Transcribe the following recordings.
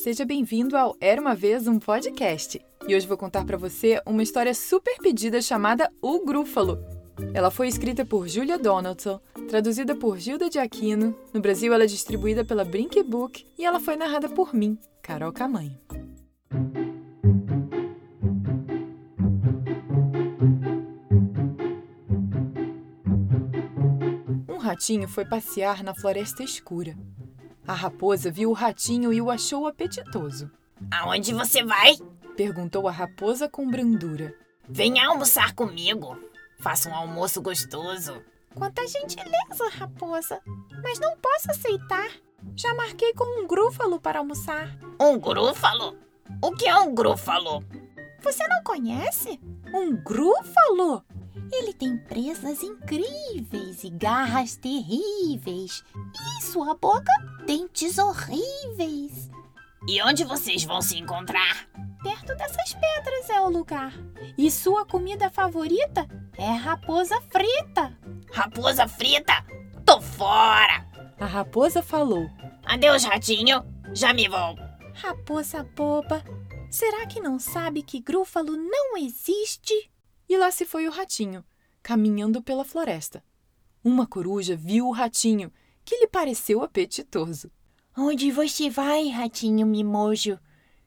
seja bem-vindo ao Era uma vez um podcast. E hoje vou contar para você uma história super pedida chamada O Grúfalo. Ela foi escrita por Julia Donaldson, traduzida por Gilda de Aquino. No Brasil, ela é distribuída pela Brink Book e ela foi narrada por mim, Carol Camanho. Um ratinho foi passear na floresta escura. A raposa viu o ratinho e o achou apetitoso. Aonde você vai? Perguntou a raposa com brandura. Venha almoçar comigo. Faça um almoço gostoso. Quanta gentileza, raposa. Mas não posso aceitar. Já marquei com um grúfalo para almoçar. Um grúfalo? O que é um grúfalo? Você não conhece? Um grúfalo? Ele tem presas incríveis e garras terríveis. E sua boca dentes horríveis. E onde vocês vão se encontrar? Perto dessas pedras é o lugar. E sua comida favorita é raposa frita. Raposa frita? Tô fora! A raposa falou. Adeus, ratinho. Já me vou. Raposa boba, será que não sabe que grúfalo não existe? E lá se foi o ratinho, caminhando pela floresta. Uma coruja viu o ratinho, que lhe pareceu apetitoso. Onde você vai, ratinho mimoso?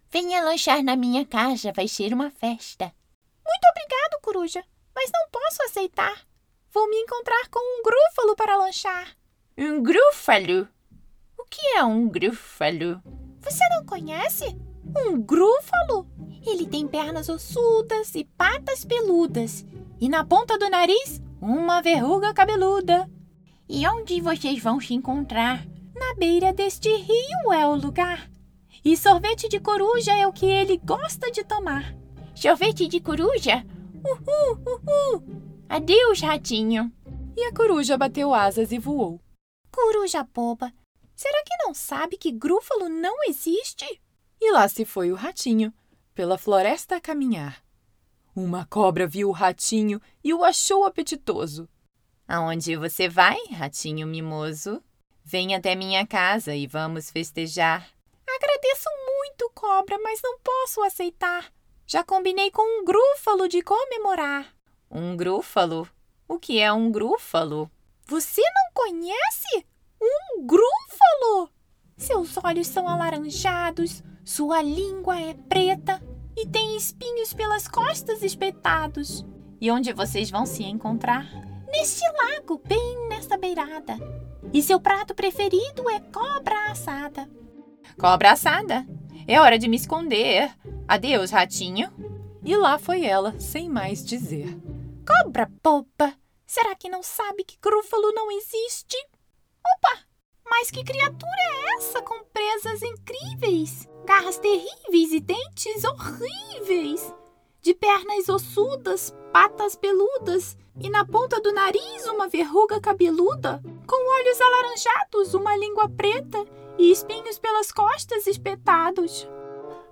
Venha lanchar na minha casa, vai ser uma festa. Muito obrigado, coruja, mas não posso aceitar. Vou me encontrar com um grúfalo para lanchar. Um grúfalo? O que é um grúfalo? Você não conhece? Um grúfalo? Ele tem pernas ossudas e patas peludas. E na ponta do nariz, uma verruga cabeluda. E onde vocês vão se encontrar? Na beira deste rio é o lugar. E sorvete de coruja é o que ele gosta de tomar. Sorvete de coruja? Uhul, uhul! Adeus, ratinho. E a coruja bateu asas e voou. Coruja boba, será que não sabe que grúfalo não existe? E lá se foi o ratinho, pela floresta a caminhar. Uma cobra viu o ratinho e o achou apetitoso. Aonde você vai, ratinho mimoso? Vem até minha casa e vamos festejar. Agradeço muito, cobra, mas não posso aceitar. Já combinei com um grúfalo de comemorar. Um grúfalo? O que é um grúfalo? Você não conhece? Um grúfalo! Seus olhos são alaranjados, sua língua é preta e tem espinhos pelas costas espetados. E onde vocês vão se encontrar? Neste lago, bem nesta beirada. E seu prato preferido é cobra assada. Cobra assada? É hora de me esconder. Adeus, ratinho. E lá foi ela, sem mais dizer. Cobra boba! Será que não sabe que grúfalo não existe? Opa! Mas que criatura é essa com presas incríveis, garras terríveis e dentes horríveis? De pernas ossudas, patas peludas e na ponta do nariz uma verruga cabeluda, com olhos alaranjados, uma língua preta e espinhos pelas costas espetados.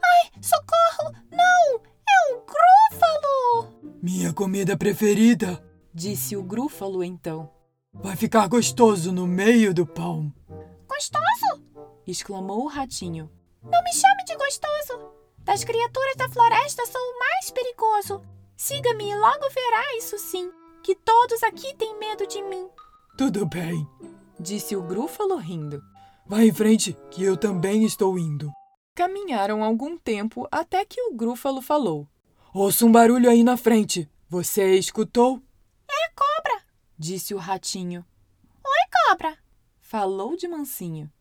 Ai, socorro! Não! É um grúfalo! Minha comida preferida, disse o grúfalo então. Vai ficar gostoso no meio do pão. Gostoso? exclamou o ratinho. Não me chame de gostoso. Das criaturas da floresta sou o mais perigoso. Siga-me e logo verá isso sim, que todos aqui têm medo de mim. Tudo bem, disse o grúfalo rindo. Vá em frente, que eu também estou indo. Caminharam algum tempo até que o grúfalo falou. Ouço um barulho aí na frente. Você escutou? É a cobra, disse o ratinho. Oi, cobra, falou de mansinho.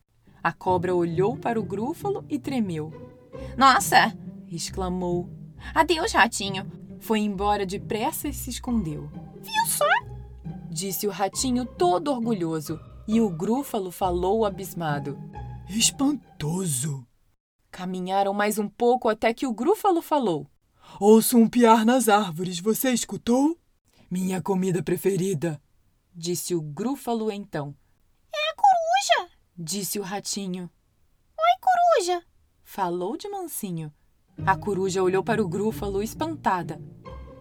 A cobra olhou para o grúfalo e tremeu. Nossa! exclamou. Adeus, ratinho. Foi embora depressa e se escondeu. Viu só? disse o ratinho todo orgulhoso. E o grúfalo falou abismado. Espantoso! Caminharam mais um pouco até que o grúfalo falou. Ouço um piar nas árvores, você escutou? Minha comida preferida, disse o grúfalo então. É a coruja, disse o ratinho. Oi, coruja, falou de mansinho. A coruja olhou para o grúfalo espantada.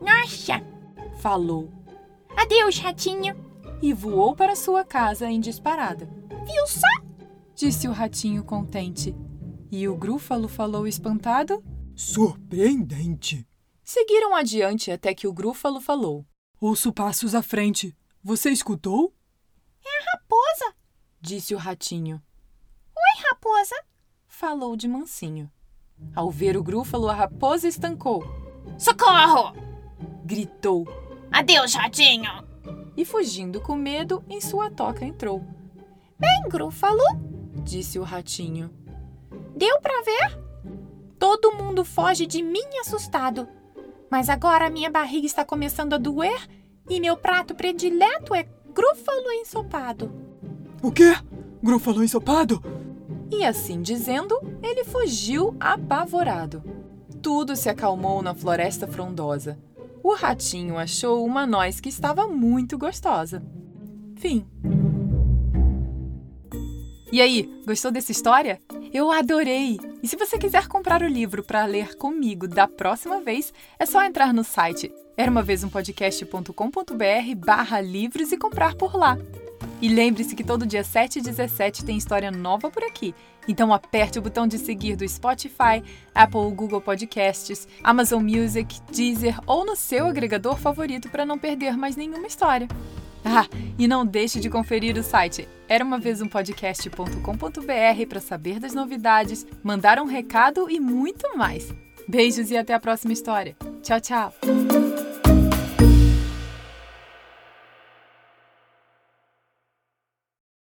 Nossa, falou. Adeus, ratinho. E voou para sua casa em disparada. Viu só? Disse o ratinho contente. E o Grúfalo falou espantado. Surpreendente. Seguiram adiante até que o Grúfalo falou. Ouço passos à frente. Você escutou? Raposa! Disse o ratinho. Oi, raposa! Falou de mansinho. Ao ver o Grúfalo, a raposa estancou. Socorro! Gritou. Adeus, ratinho! E fugindo com medo, em sua toca entrou. Bem, Grúfalo, Disse o ratinho. deu pra ver? Todo mundo foge de mim assustado. Mas agora minha barriga está começando a doer e meu prato predileto é grúfalo ensopado. O quê? Grúfalo ensopado? E assim dizendo, ele fugiu apavorado. Tudo se acalmou na floresta frondosa. O ratinho achou uma noz que estava muito gostosa. Fim. E aí, gostou dessa história? Eu adorei! E se você quiser comprar o livro para ler comigo da próxima vez, é só entrar no site era uma vez um podcast.com.br barra livros e comprar por lá. E lembre-se que todo dia 7 e 17 tem história nova por aqui. Então aperte o botão de seguir do Spotify, Apple Google Podcasts, Amazon Music, Deezer ou no seu agregador favorito para não perder mais nenhuma história. Ah, e não deixe de conferir o site era uma vez um podcast.com.br para saber das novidades, mandar um recado e muito mais. Beijos e até a próxima história. Tchau, tchau.